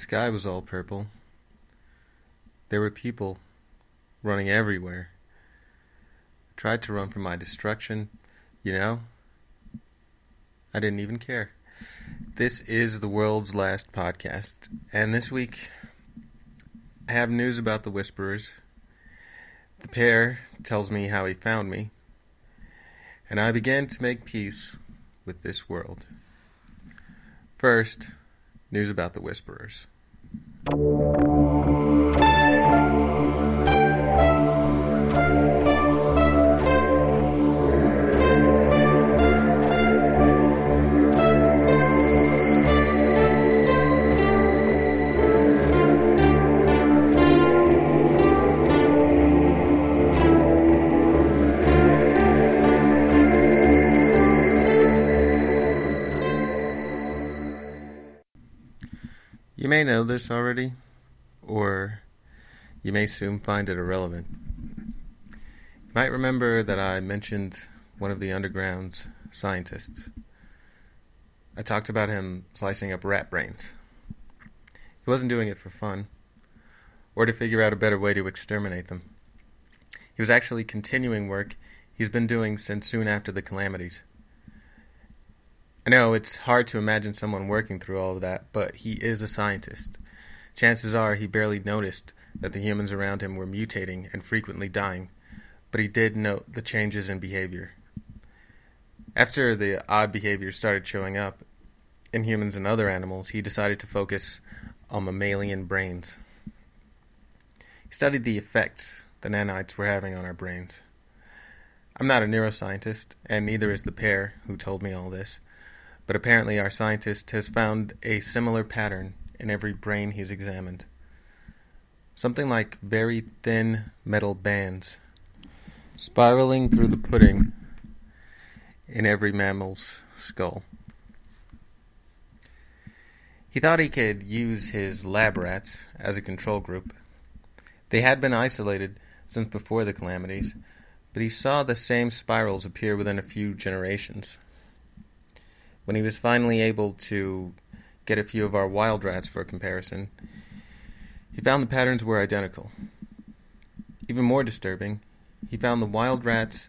Sky was all purple. There were people running everywhere. I tried to run from my destruction, you know? I didn't even care. This is the world's last podcast, and this week I have news about the Whisperers. The pair tells me how he found me, and I began to make peace with this world. First, News about the Whisperers. May know this already, or you may soon find it irrelevant. You might remember that I mentioned one of the underground's scientists. I talked about him slicing up rat brains. He wasn't doing it for fun, or to figure out a better way to exterminate them. He was actually continuing work he's been doing since soon after the calamities. I know it's hard to imagine someone working through all of that, but he is a scientist. Chances are he barely noticed that the humans around him were mutating and frequently dying, but he did note the changes in behavior. After the odd behavior started showing up in humans and other animals, he decided to focus on mammalian brains. He studied the effects the nanites were having on our brains. I'm not a neuroscientist, and neither is the pair who told me all this but apparently our scientist has found a similar pattern in every brain he's examined. Something like very thin metal bands spiraling through the pudding in every mammal's skull. He thought he could use his lab rats as a control group. They had been isolated since before the calamities, but he saw the same spirals appear within a few generations. When he was finally able to get a few of our wild rats for comparison, he found the patterns were identical. Even more disturbing, he found the wild rats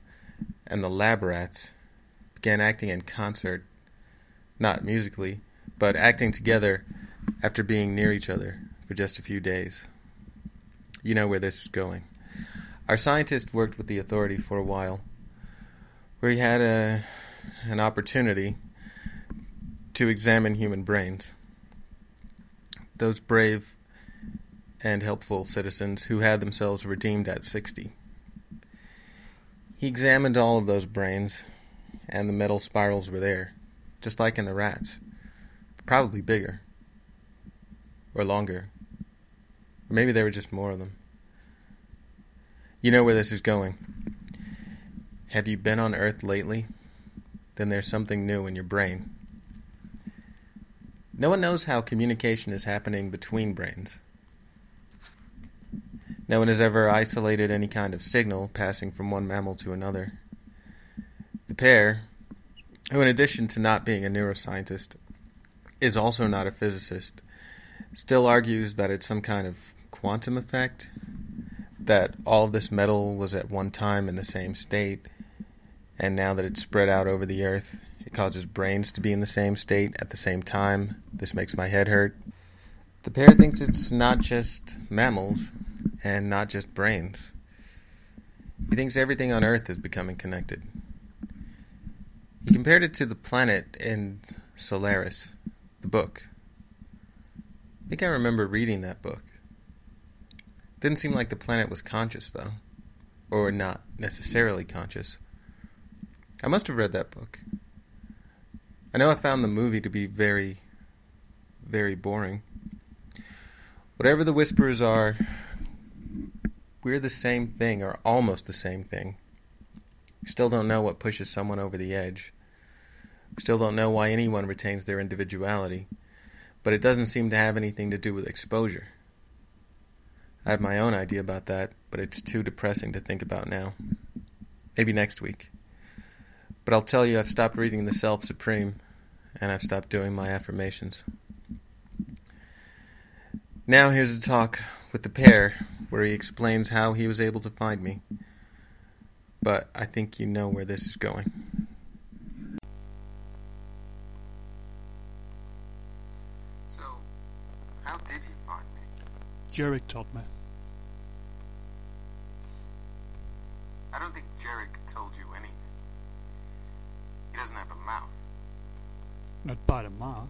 and the lab rats began acting in concert, not musically, but acting together after being near each other for just a few days. You know where this is going. Our scientist worked with the authority for a while, where he had a, an opportunity to examine human brains. Those brave and helpful citizens who had themselves redeemed at 60. He examined all of those brains, and the metal spirals were there, just like in the rats, probably bigger, or longer, or maybe there were just more of them. You know where this is going. Have you been on Earth lately? Then there's something new in your brain. No one knows how communication is happening between brains. No one has ever isolated any kind of signal passing from one mammal to another. The pair, who in addition to not being a neuroscientist, is also not a physicist, still argues that it's some kind of quantum effect, that all of this metal was at one time in the same state, and now that it's spread out over the earth, it causes brains to be in the same state at the same time. This makes my head hurt. The pair thinks it's not just mammals and not just brains. He thinks everything on Earth is becoming connected. He compared it to the planet in Solaris, the book. I think I remember reading that book. Didn't seem like the planet was conscious, though. Or not necessarily conscious. I must have read that book. I know I found the movie to be very, very boring. Whatever the Whisperers are, we're the same thing, or almost the same thing. Still don't know what pushes someone over the edge. Still don't know why anyone retains their individuality, but it doesn't seem to have anything to do with exposure. I have my own idea about that, but it's too depressing to think about now. Maybe next week. But I'll tell you, I've stopped reading The Self Supreme, and I've stopped doing my affirmations. Now here's a talk with the pair where he explains how he was able to find me. But I think you know where this is going. So, how did you find me? Jarek told me. I don't think Jarek told you anything. He doesn't have a mouth. Not by the mouth.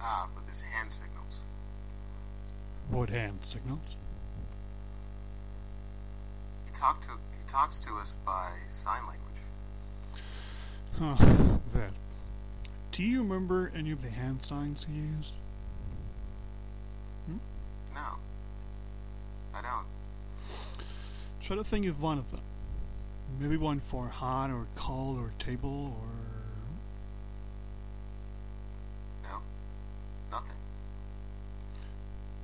Ah, with his hand signals. What hand signals? He talked to he talks to us by sign language. Huh, that. Do you remember any of the hand signs he used? No. I don't. Try to think of one of them. Maybe one for hot or cold or table or. No. Nothing.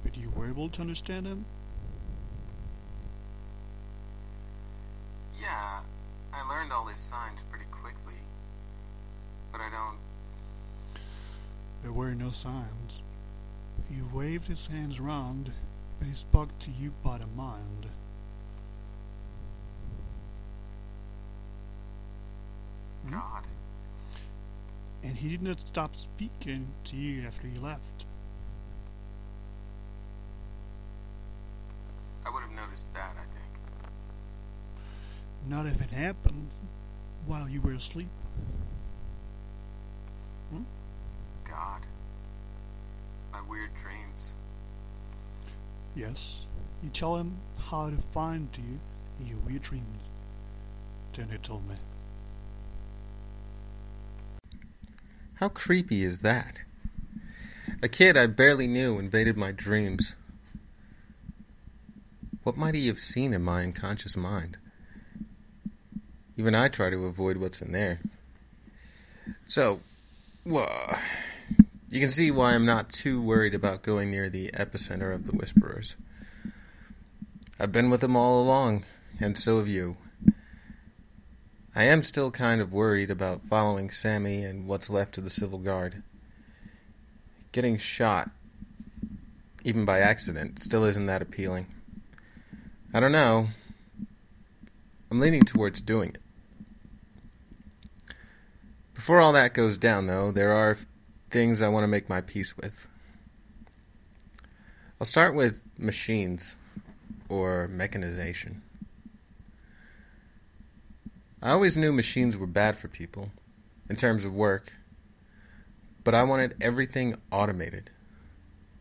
But you were able to understand him? Yeah, I learned all his signs pretty quickly. But I don't There were no signs. He waved his hands round, but he spoke to you by the mind. Mm-hmm. God. And he did not stop speaking to you after you left. I would have noticed that, I think. Not if it happened while you were asleep. Hmm? God. My weird dreams. Yes, you tell him how to find you in your weird dreams. Then he told me. How creepy is that? A kid I barely knew invaded my dreams. What might he have seen in my unconscious mind? Even I try to avoid what's in there. So, well, you can see why I'm not too worried about going near the epicenter of the Whisperers. I've been with them all along, and so have you. I am still kind of worried about following Sammy and what's left of the Civil Guard. Getting shot, even by accident, still isn't that appealing. I don't know. I'm leaning towards doing it. Before all that goes down, though, there are things I want to make my peace with. I'll start with machines, or mechanization. I always knew machines were bad for people, in terms of work, but I wanted everything automated.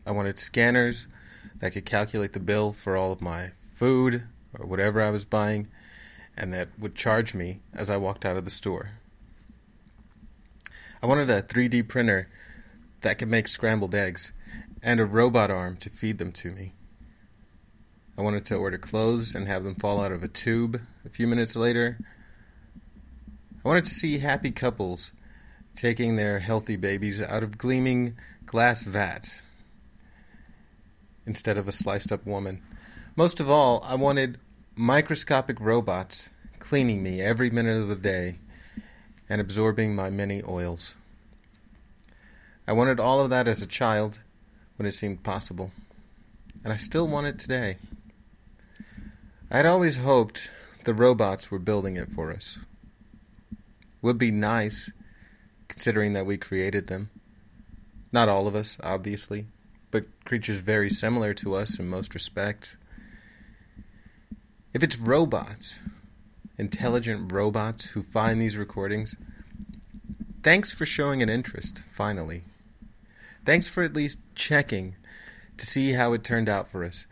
I wanted scanners that could calculate the bill for all of my food or whatever I was buying, and that would charge me as I walked out of the store. I wanted a 3D printer that could make scrambled eggs, and a robot arm to feed them to me. I wanted to order clothes and have them fall out of a tube a few minutes later. I wanted to see happy couples taking their healthy babies out of gleaming glass vats instead of a sliced up woman. Most of all, I wanted microscopic robots cleaning me every minute of the day and absorbing my many oils. I wanted all of that as a child when it seemed possible, and I still want it today. I had always hoped the robots were building it for us. Would be nice, considering that we created them. Not all of us, obviously, but creatures very similar to us in most respects. If it's robots, intelligent robots who find these recordings, thanks for showing an interest, finally. Thanks for at least checking to see how it turned out for us.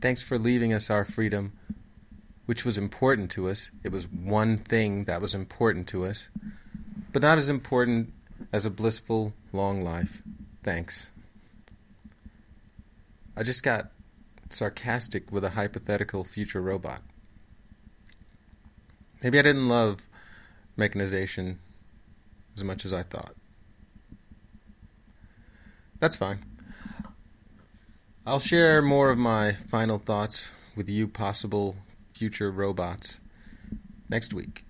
Thanks for leaving us our freedom, which was important to us. It was one thing that was important to us, but not as important as a blissful, long life. Thanks. I just got sarcastic with a hypothetical future robot. Maybe I didn't love mechanization as much as I thought. That's fine. I'll share more of my final thoughts with you, possible future robots, next week.